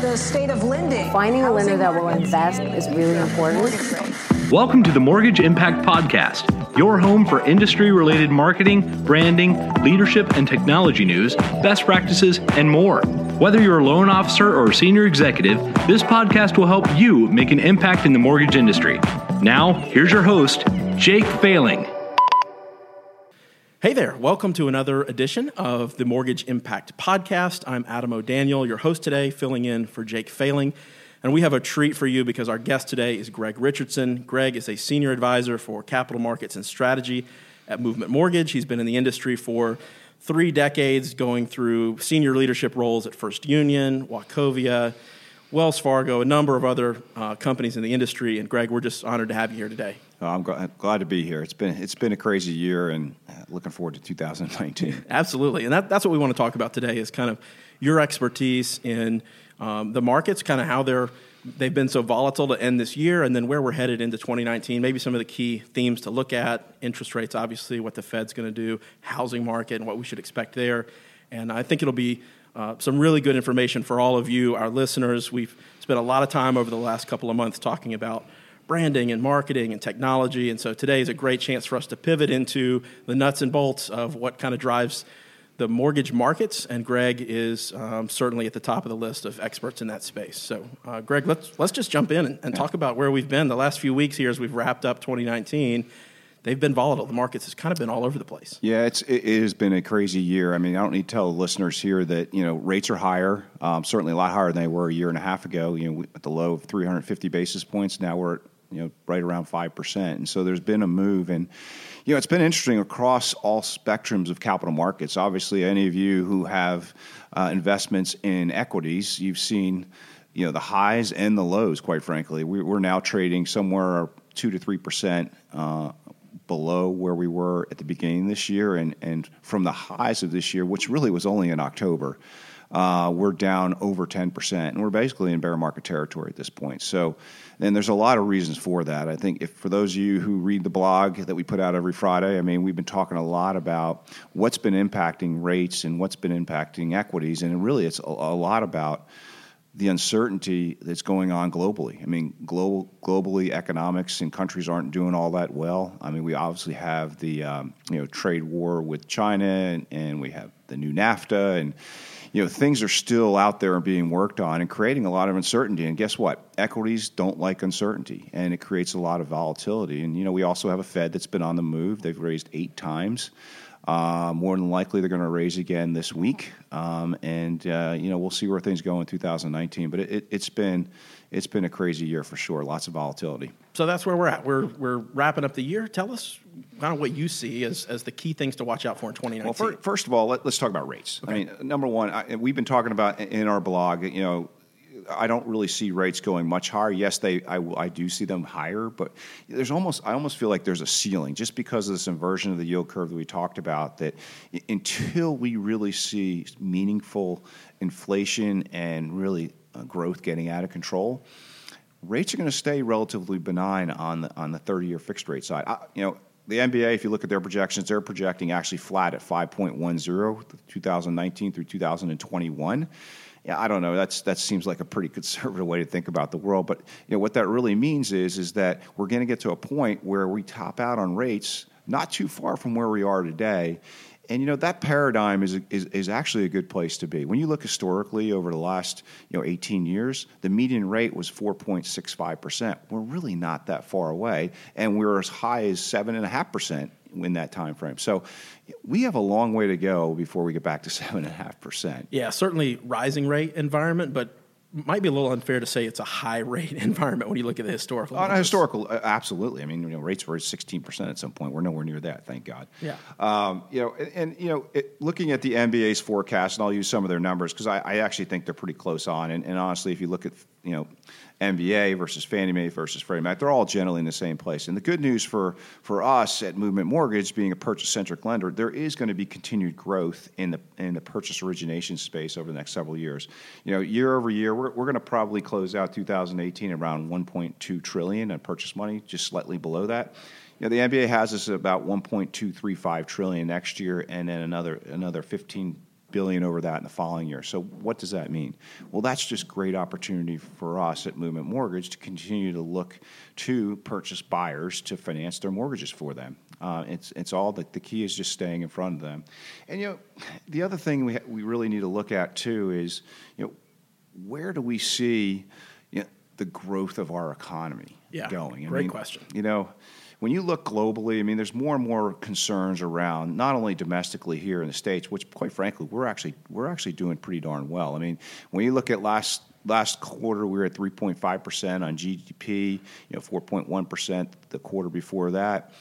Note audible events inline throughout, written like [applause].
the state of lending. Finding a lender that will invest is really important. Welcome to the Mortgage Impact Podcast, your home for industry related marketing, branding, leadership and technology news, best practices, and more. Whether you're a loan officer or a senior executive, this podcast will help you make an impact in the mortgage industry. Now, here's your host, Jake Failing. Hey there, welcome to another edition of the Mortgage Impact Podcast. I'm Adam O'Daniel, your host today, filling in for Jake Failing. And we have a treat for you because our guest today is Greg Richardson. Greg is a senior advisor for capital markets and strategy at Movement Mortgage. He's been in the industry for three decades, going through senior leadership roles at First Union, Wachovia, Wells Fargo, a number of other uh, companies in the industry. And Greg, we're just honored to have you here today. Oh, I'm glad to be here. It's been it's been a crazy year, and uh, looking forward to 2019. [laughs] Absolutely, and that, that's what we want to talk about today is kind of your expertise in um, the markets, kind of how they're they've been so volatile to end this year, and then where we're headed into 2019. Maybe some of the key themes to look at: interest rates, obviously, what the Fed's going to do, housing market, and what we should expect there. And I think it'll be uh, some really good information for all of you, our listeners. We've spent a lot of time over the last couple of months talking about branding and marketing and technology. And so today is a great chance for us to pivot into the nuts and bolts of what kind of drives the mortgage markets. And Greg is um, certainly at the top of the list of experts in that space. So, uh, Greg, let's, let's just jump in and, and talk about where we've been the last few weeks here as we've wrapped up 2019 they've been volatile. The markets has kind of been all over the place. Yeah, it's it, it, has been a crazy year. I mean, I don't need to tell listeners here that you know rates are higher, um, certainly a lot higher than they were a year and a half ago. You know, at the low of 350 basis points, now we're at you know, right around 5%. And so there's been a move. And, you know, it's been interesting across all spectrums of capital markets. Obviously, any of you who have uh, investments in equities, you've seen, you know, the highs and the lows, quite frankly. We, are now trading somewhere 2 to 3%. Uh, below where we were at the beginning of this year, and, and from the highs of this year, which really was only in October, uh, we're down over 10%, and we're basically in bear market territory at this point. So, and there's a lot of reasons for that. I think if for those of you who read the blog that we put out every Friday, I mean, we've been talking a lot about what's been impacting rates and what's been impacting equities, and really it's a, a lot about the uncertainty that's going on globally. I mean, global, globally, economics and countries aren't doing all that well. I mean, we obviously have the um, you know trade war with China, and, and we have the new NAFTA, and you know, things are still out there and being worked on and creating a lot of uncertainty. And guess what? Equities don't like uncertainty, and it creates a lot of volatility. And you know, we also have a Fed that's been on the move. They've raised eight times. Uh, more than likely, they're going to raise again this week, um, and uh, you know we'll see where things go in 2019. But it, has been it's been a crazy year for sure. Lots of volatility. So that's where we're at. We're we're wrapping up the year. Tell us kind of what you see as, as the key things to watch out for in 2019. Well, first of all, let, us talk about rates. Okay. I mean, number one, I, we've been talking about in our blog. You know, I don't really see rates going much higher. Yes, they I, I, do see them higher, but there's almost I almost feel like there's a ceiling just because of this inversion of the yield curve that we talked about. That until we really see meaningful inflation and really uh, growth getting out of control, rates are going to stay relatively benign on the on the 30 year fixed rate side. I, you know. The MBA, if you look at their projections, they're projecting actually flat at 5.10 2019 through 2021 yeah, I don't know. That's that seems like a pretty conservative [laughs] way to think about the world. But you know what that really means is is that we're going to get to a point where we top out on rates not too far from where we are today. And you know that paradigm is, is, is actually a good place to be. When you look historically over the last you know 18 years, the median rate was 4.65 percent. We're really not that far away, and we're as high as seven and a half percent in that time frame. So we have a long way to go before we get back to [laughs] seven and a half percent. Yeah, certainly rising rate environment, but might be a little unfair to say it's a high rate [laughs] environment when you look at the historical. On a historical, uh, absolutely. I mean, you know, rates were sixteen percent at some point. We're nowhere near that, thank God. Yeah. Um, you know, and, and you know, it, looking at the MBA's forecast, and I'll use some of their numbers because I, I, actually think they're pretty close on. And, and honestly, if you look at you know MBA versus Fannie Mae versus Freddie Mac. They're all generally in the same place. And the good news for, for us at Movement Mortgage, being a purchase-centric lender, there is going to be continued growth in the in the purchase origination space over the next several years. You know, year over year, we're, we're going to probably close out 2018 around 1.2 trillion in purchase money, just slightly below that. You know, the MBA has us at about 1.235 trillion next year, and then another another 15 billion over that in the following year. So what does that mean? Well, that's just great opportunity for us at Movement Mortgage to continue to look to purchase buyers to finance their mortgages for them. Uh, it's it's all that the key is just staying in front of them. And you know, the other thing we ha- we really need to look at too is you know where do we see you know, the growth of our economy Yeah, going? great question. You know, when you look globally, I mean, there's more and more concerns around not only domestically here in the states, which, quite frankly, we're actually we're actually doing pretty darn well. I mean, when you look at last last quarter, we were at 3.5 percent on GDP. You know, 4.1 percent the quarter before that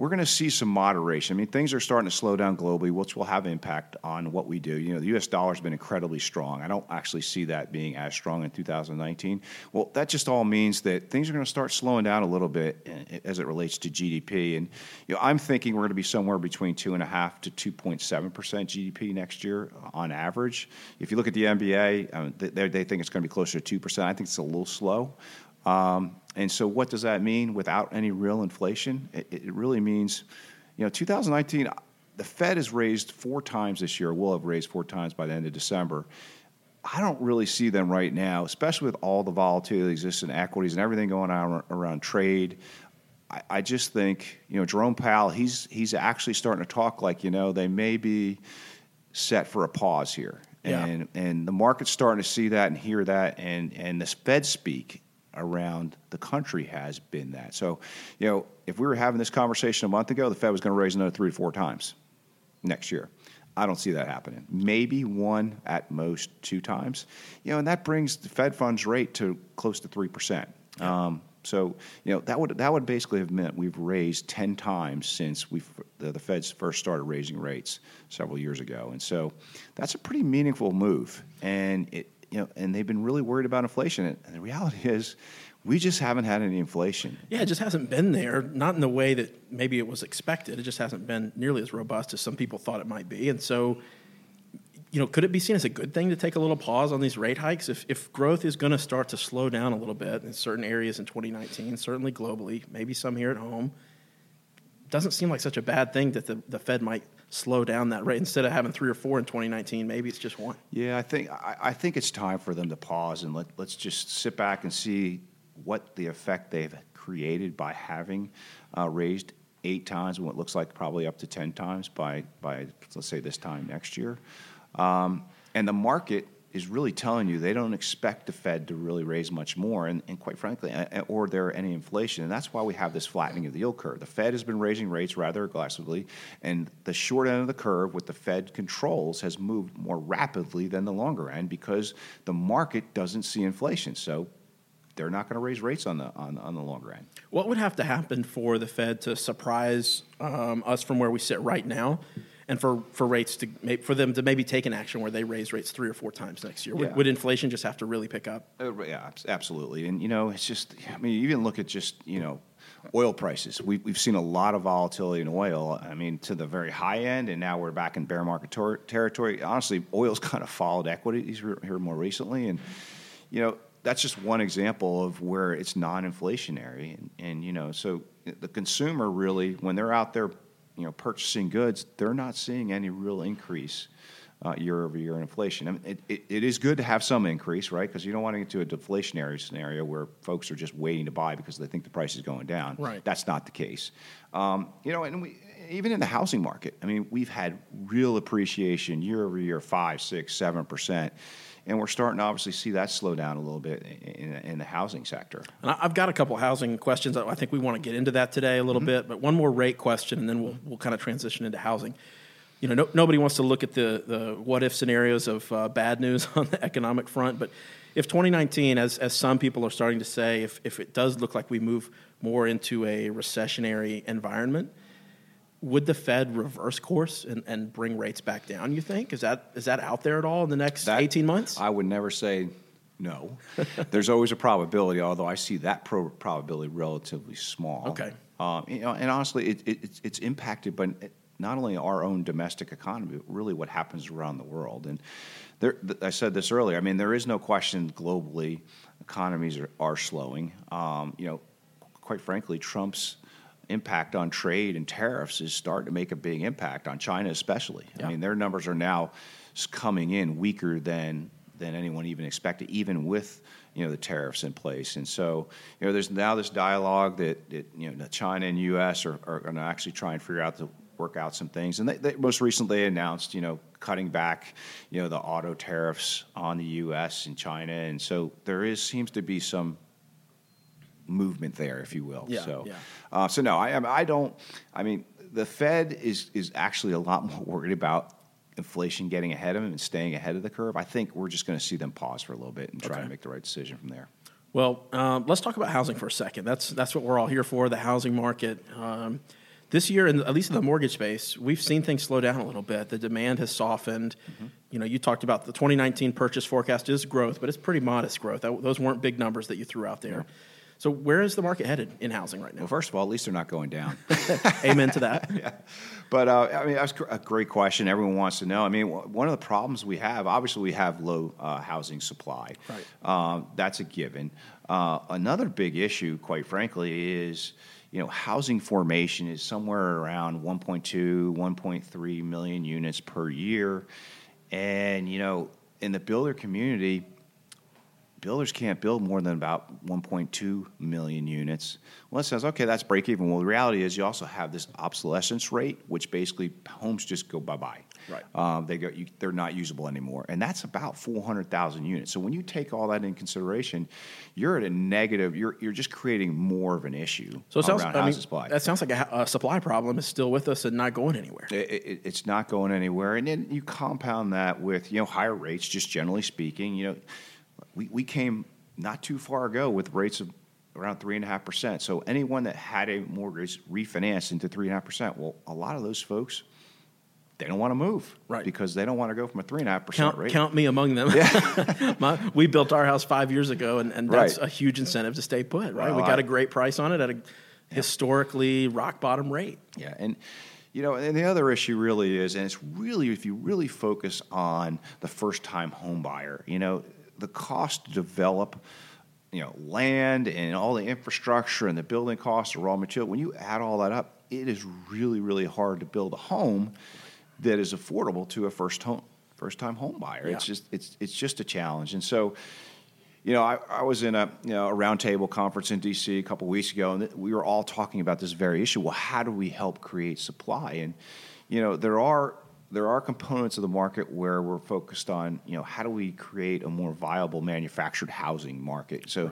we're going to see some moderation. I mean, things are starting to slow down globally, which will have impact on what we do. You know, the U.S. dollar has been incredibly strong. I don't actually see that being as strong in 2019. Well, that just all means that things are going to start slowing down a little bit eh, as it relates to GDP. And you know, I'm thinking we're going to be somewhere between two and a half to 2.7 percent GDP next year on average. If you look at the MBA, um, they, they think it's going to be closer to two percent. I think it's a little slow. Um, and so, what does that mean without any real inflation? It, it, really means, you know, 2019, the Fed has raised four times this year, will have raised four times by the end of December. I don't really see them right now, especially with all the volatility that exists in equities and everything going on around trade. I, I just think, you know, Jerome Powell, he's, he's actually starting to talk like, you know, they may be set for a pause here. Yeah. And, and the market's starting to see that and hear that. And, and the Fed speak around the country has been that. So, you know, if we were having this conversation a month ago, the Fed was going to raise another three to four times next year. I don't see that happening. Maybe one at most two times. You know, and that brings the Fed funds rate to close to three percent. Um, so, you know, that would that would basically have meant we've raised ten times since we the, the Feds first started raising rates several years ago, and so that's a pretty meaningful move. And it, you know, and they've been really worried about inflation. And the reality [laughs] is, we just haven't had any inflation. Yeah, it just hasn't been there, not in the way that maybe it was expected. It just hasn't been nearly as robust as some people thought it might be. And so, you know, could it be seen as a good thing to take a little pause on these rate hikes? If, if growth is going to start to slow down a little bit in certain areas in 2019, certainly globally, maybe some here at home, doesn't seem like such a bad thing that the, the Fed might slow down that rate instead of having three or four in 2019. Maybe it's just one. Yeah, I think I, I think it's time for them to pause and let let's just sit back and see what the effect they've created by having uh, raised eight times when it looks like probably up to ten times by by let's say this time next year, um, and the market is really telling you they don't expect the Fed to really raise much more, and, and quite frankly, or there any inflation. And that's why we have this flattening of the yield curve. The Fed has been raising rates rather aggressively, and the short end of the curve, with the Fed controls, has moved more rapidly than the longer end because the market doesn't see inflation. So they're not going to raise rates on the on, on the longer end. What would have to happen for the Fed to surprise um, us from where we sit right now? And for, for rates to for them to maybe take an action where they raise rates three or four times next year? Would, Yeah. would inflation just have to really pick up? Uh, yeah, absolutely. And you know, it's just I mean, you even look at just you know, oil prices. We've, we've seen a lot of volatility in oil. I mean, to the very high end, and now we're back in bear market tor- territory. Honestly, oil's [laughs] kind of followed equities here here more recently, and you know. That's just one example of where it's non-inflationary, and, and you know, so the consumer really, when they're out there, you know, purchasing goods, they're not seeing any real increase uh, year over year in inflation. I mean, it, it, it is good to have some increase, right? Because you don't want to get to a deflationary scenario where folks are just waiting to buy because they think the price is going down. Right. That's not the case. Um, you know, and we, even in the housing market, I mean, we've had real appreciation year over year, five, six, seven percent. And we're starting to obviously see that slow down a little bit in, in the housing sector. And I- I've got a couple of housing questions. I think we want to get into that today a little bit, but one more rate question, and then we'll, we'll kind of transition into housing. You know, no, nobody wants to look at the, the what if scenarios of uh, bad news [laughs] on the economic front, but if 2019, as, as some people are starting to say, if, if it does look like we move more into a recessionary environment, would the Fed reverse course and, and bring rates back down, you think? Is that, is that out there at all in the next That- 18 months? I would never say no. [laughs] There's always a probability, although I see that pro- probability relatively small. Okay. Um, you know, and honestly, it, it, it's, it's impacted by not only our own domestic economy, but really what happens around the world. And there, th- I said this earlier. I mean, there is no question globally economies are, are slowing. Um, you know, quite frankly, Trump's impact on trade and tariffs is starting to make a big impact on China, especially. Yeah. I mean, their numbers are now coming in weaker than than anyone even expected, even with you know the tariffs in place. And so you know there's now this dialogue that, that you know China and U.S. are, are going to actually try and figure out to work out some things. And they, they, most recently they announced you know cutting back you know the auto tariffs on the U.S. and China. And so there is seems to be some movement there, if you will. Yeah, so, yeah. Uh, so no, I, I don't. I mean, the Fed is is actually a lot [laughs] more worried about inflation getting ahead of them and staying ahead of the curve. I think we're just going to see them pause for a little bit and try Okay. to make the right decision from there. Well, um, let's talk about housing for a second. That's that's what we're all here for. The housing market. Um, this year, in, at least in the mortgage space, we've seen things slow down a little bit. The demand has softened. You know, you talked about the 2019 purchase forecast is growth, but it's pretty modest growth. That, those weren't big numbers that you threw out there. So, where is the market headed in housing right now? Well, first of all, at least they're not going down. [laughs] Amen to that. [laughs] yeah. But uh, I mean, that's a great question. Everyone wants to know. I mean, one of the problems we have, obviously, we have low uh, housing supply. Right. Um, that's a given. Uh, another big issue, quite frankly, is you know housing formation is somewhere around 1.2, 1.3 million units per year, and you know in the builder community, builders can't build more than about 1.2 million units. Well, it says, okay, that's break even. Well, the reality is you also have this obsolescence rate, which basically homes just go bye bye. Right. Um, they go, you, they're not usable anymore, and that's about 400,000 units. So when you take all that in consideration, you're at a negative. You're you're just creating more of an issue So it sounds, around I mean, supply. that sounds like a, a supply problem is still with us and not going anywhere. It, it, it's not going anywhere, and then you compound that with you know higher rates. Just generally speaking, you know, we, we came not too far ago with rates of around three and a half percent. So anyone that had a mortgage refinanced into three and a half percent, well, a lot of those folks they don't want to move, Right. Because they don't want to go from a three and a half percent Count, rate. count me among them. [laughs] My, we built our house five years ago, and, and that's Right. a huge incentive to stay put, right? Well, we got I- a great price on it at a historically rock bottom rate. Yeah, and you know, and the other issue really is, and it's really if you really focus on the first-time home buyer, you know, the cost to develop, you know, land and all the infrastructure and the building costs, the raw material. When you add all that up, it is really, really hard to build a home that is affordable to a first home first-time home buyer. It's just it's it's just a challenge, and so you know, I, I was in a you know a roundtable conference in D.C. a couple weeks ago, and th- we were all talking about this very issue. Well, how do we help create supply? And you know, there are there are components of the market where we're focused on you know how do we create a more viable manufactured housing market. So,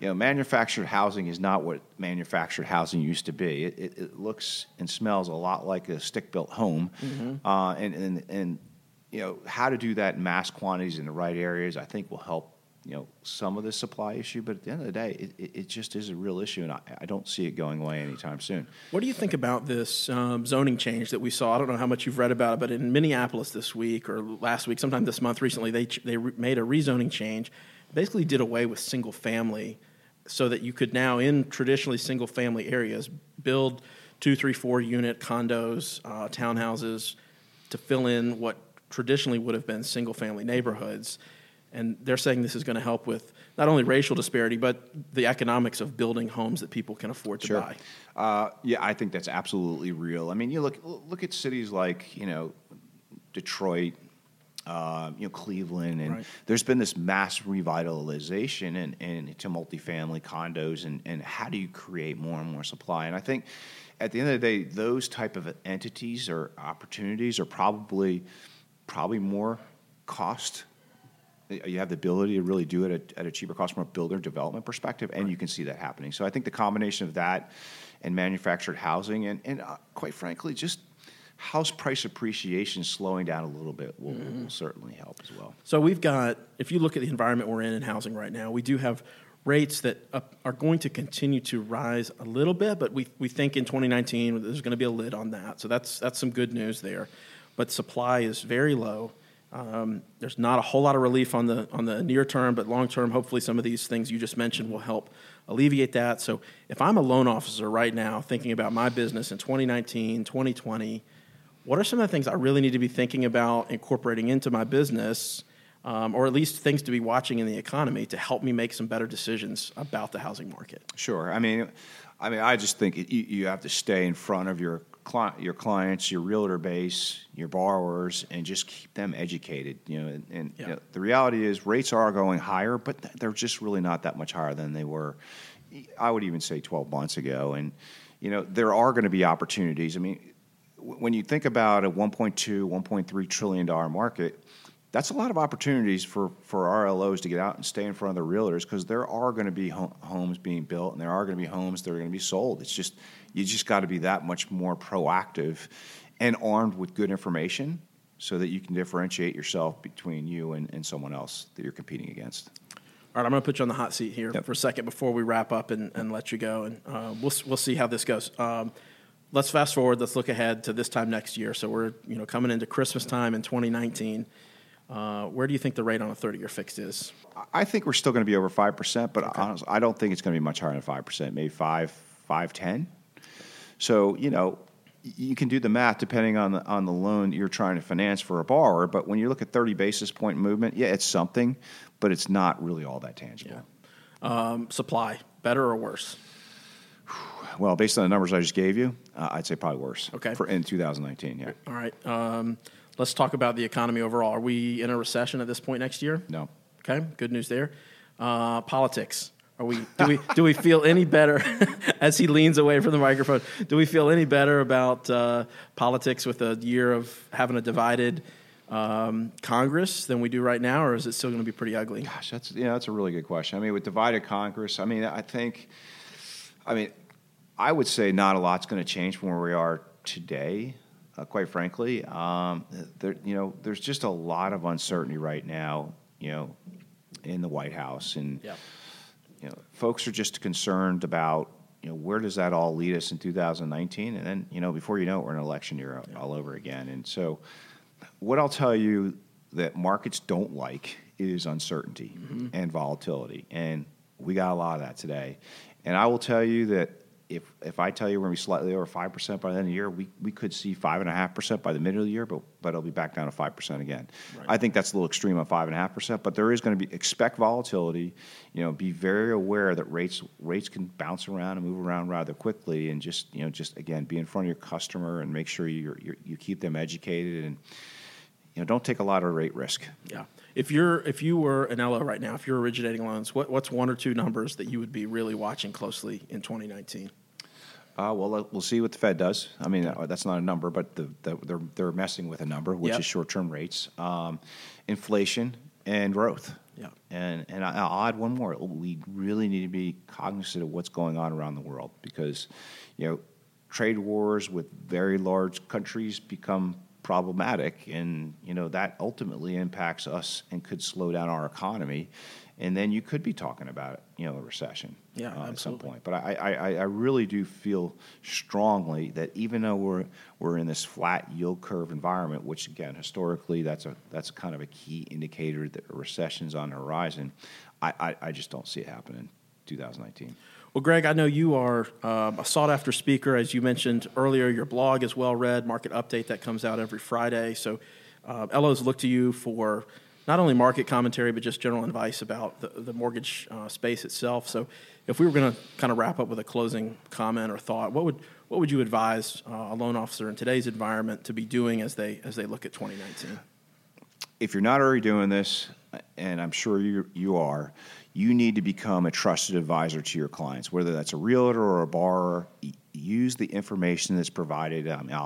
you know, manufactured housing is not what manufactured housing used to be. It, it, it looks and smells a lot like a stick built home, uh, and and and you know how to do that in mass quantities in the right areas. I think will help you know some of the supply issue, but at the end of the day, it, it, it just is a real issue, and I, I don't see it going away anytime soon. What do you think about this um, zoning change that we saw? I don't know how much you've read about it, but in Minneapolis this week or last week, sometime this month, recently, they they re- made a rezoning change. Basically, did away with single family, so that you could now, in traditionally single family areas, build two, three, four unit condos, uh, townhouses, to fill in what traditionally would have been single family neighborhoods. And they're saying this is going to help with not only racial disparity, but the economics of building homes that people can afford to buy. Uh, yeah, I think that's absolutely real. I mean, you look look at cities like you know Detroit, uh, you know Cleveland, and Right. there's been this mass revitalization and in, into multifamily condos, and and how do you create more and more supply? And I think at the end of the day, those type of entities or opportunities are probably probably more cost you have the ability to really do it at, at a cheaper cost from a builder development perspective, and you can see that happening. So I think the combination of that and manufactured housing, and, and uh, quite frankly, just house price appreciation slowing down a little bit will, will certainly help as well. So we've got, if you look at the environment we're in in housing right now, we do have rates that are going to continue to rise a little bit, but we, we think in 2019 there's going to be a lid on that. So that's, that's some good news there. But supply is very low. Um, there's not a whole lot of relief on the, on the near term, but long term, hopefully some of these things you just mentioned will help alleviate that. So if I'm a loan officer right now thinking about my business in 2019, 2020, what are some of the things I really need to be thinking about incorporating into my business, um, or at least things to be watching in the economy to help me make some better decisions about the housing market? Sure. I mean, I mean, I just think you, you have to stay in front of your cli- your clients, your realtor base, your borrowers, and just keep them educated. You know, and, and Yeah. you know, the reality is rates are going higher, but th- they're just really not that much higher than they were. I would even say 12 months ago, and you know, there are going to be opportunities. I mean, w- when you think about a 1.2, 1.3 trillion dollar market. That's a lot of opportunities for, for RLOs to get out and stay in front of the realtors because there are going to be ho- homes being built and there are going to be homes that are going to be sold. It's just you just got to be that much more proactive and armed with good information so that you can differentiate yourself between you and, and someone else that you're competing against. All right, I'm going to put you on the hot seat here Yep. for a second before we wrap up and, and let you go, and uh, we'll we'll see how this goes. Um, let's fast forward. Let's look ahead to this time next year. So we're you know coming into Christmas time in 2019. Uh, where do you think the rate on a 30-year fixed is? I think we're still going to be over five percent, but honestly, I don't think it's going to be much higher than five percent. Maybe five, five, ten. So you know, you can do the math depending on the on the loan you're trying to finance for a borrower. But when you look at thirty basis point movement, yeah, it's something, but it's not really all that tangible. Um, supply better or worse? Well, based on the numbers I just gave you, uh, I'd say probably worse. Okay. For in 2019, yeah. All right. Um, let's talk about the economy overall. Are we in a recession at this point next year? No. Okay, good news there. Uh, politics. Are we? Do we? do we feel any better [laughs] as he leans away from the microphone? Do we feel any better about uh, politics with a year of having a divided um, Congress than we do right now, or is it still going to be pretty ugly? Gosh, that's yeah, that's a really good question. I mean, with divided Congress, I mean, I think, I mean, I would say not a lot's going to change from where we are today. Uh, quite frankly, um, there, you know, there's just a lot of uncertainty right now. You know, in the White House, and Yeah. you know, folks are just concerned about you know where does that all lead us in 2019, and then you know before you know it, we're in an election year all over again. And so, what I'll tell you that markets don't like is uncertainty and volatility, and we got a lot of that today. And I will tell you that if if I tell you we're going to be slightly over five percent by the end of the year, we, we could see five and a half percent by the middle of the year, but but it'll be back down to five percent again. I think that's a little extreme on five and a half percent, but there is going to be expect volatility. You know, be very aware that rates rates can bounce around and move around rather quickly, and just you know just again be in front of your customer and make sure you you you keep them educated and you know don't take a lot of rate risk. Yeah. If you're if you were an LO right now, if you're originating loans, what, what's one or two numbers that you would be really watching closely in 2019? Uh, well, we'll see what the Fed does. I mean, uh, that's not a number, but the, the, they're they're messing with a number, which Yep. is short-term rates, um, inflation, and growth. Yeah. And and I'll add one more. We really need to be cognizant of what's going on around the world because, you know, trade wars with very large countries become problematic, and you know that ultimately impacts us and could slow down our economy. And then you could be talking about, you know, a recession Yeah, uh, at some point. But I, I, I- really do feel strongly that even though we're we're in this flat yield curve environment, which again historically that's a that's kind of a key indicator that a recession's on the horizon, I, I, I just don't see it happening in 2019. Well, Greg, I know you are um, a sought after speaker. As you mentioned earlier, your blog is well read, Market Update, that comes out every Friday. So, uh, LOs look to you for not only market commentary, but just general advice about the, the mortgage uh, space itself. So, if we were going to kind of wrap up with a closing comment or thought, what would, what would you advise uh, a loan officer in today's environment to be doing as they, as they look at 2019? if you're not already doing this, and I'm sure you you are, you need to become a trusted advisor to your clients, whether that's a realtor or a borrower. Use the information that's provided. I mean,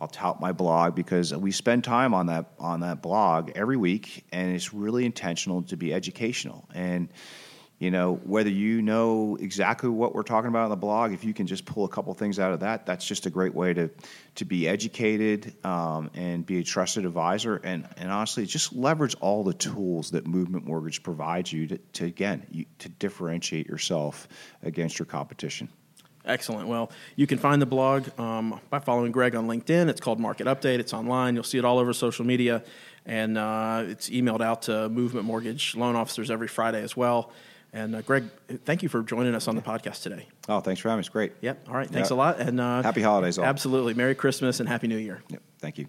I'll tout my blog because we spend time on that on that blog every week, and it's really intentional to be educational. And you know whether you know exactly what we're talking about on the blog, if you can just pull a couple things out of that, that's just a great way to to be educated um, and be a trusted advisor. And and honestly, just leverage all the tools that Movement Mortgage provides you to, to again you, to differentiate yourself against your competition. Excellent. Well, you can find the blog um, by following Greg on LinkedIn. It's called Market Update. It's online. You'll see it all over social media, and uh, it's emailed out to Movement Mortgage loan officers every Friday as well. And uh, Greg, thank you for joining us on the podcast today. Oh, thanks for having. It's great. Yep. All right. Thanks Yeah. a lot. And uh, Happy holidays all. Absolutely. Merry Christmas and Happy New Year. Yep. Thank you.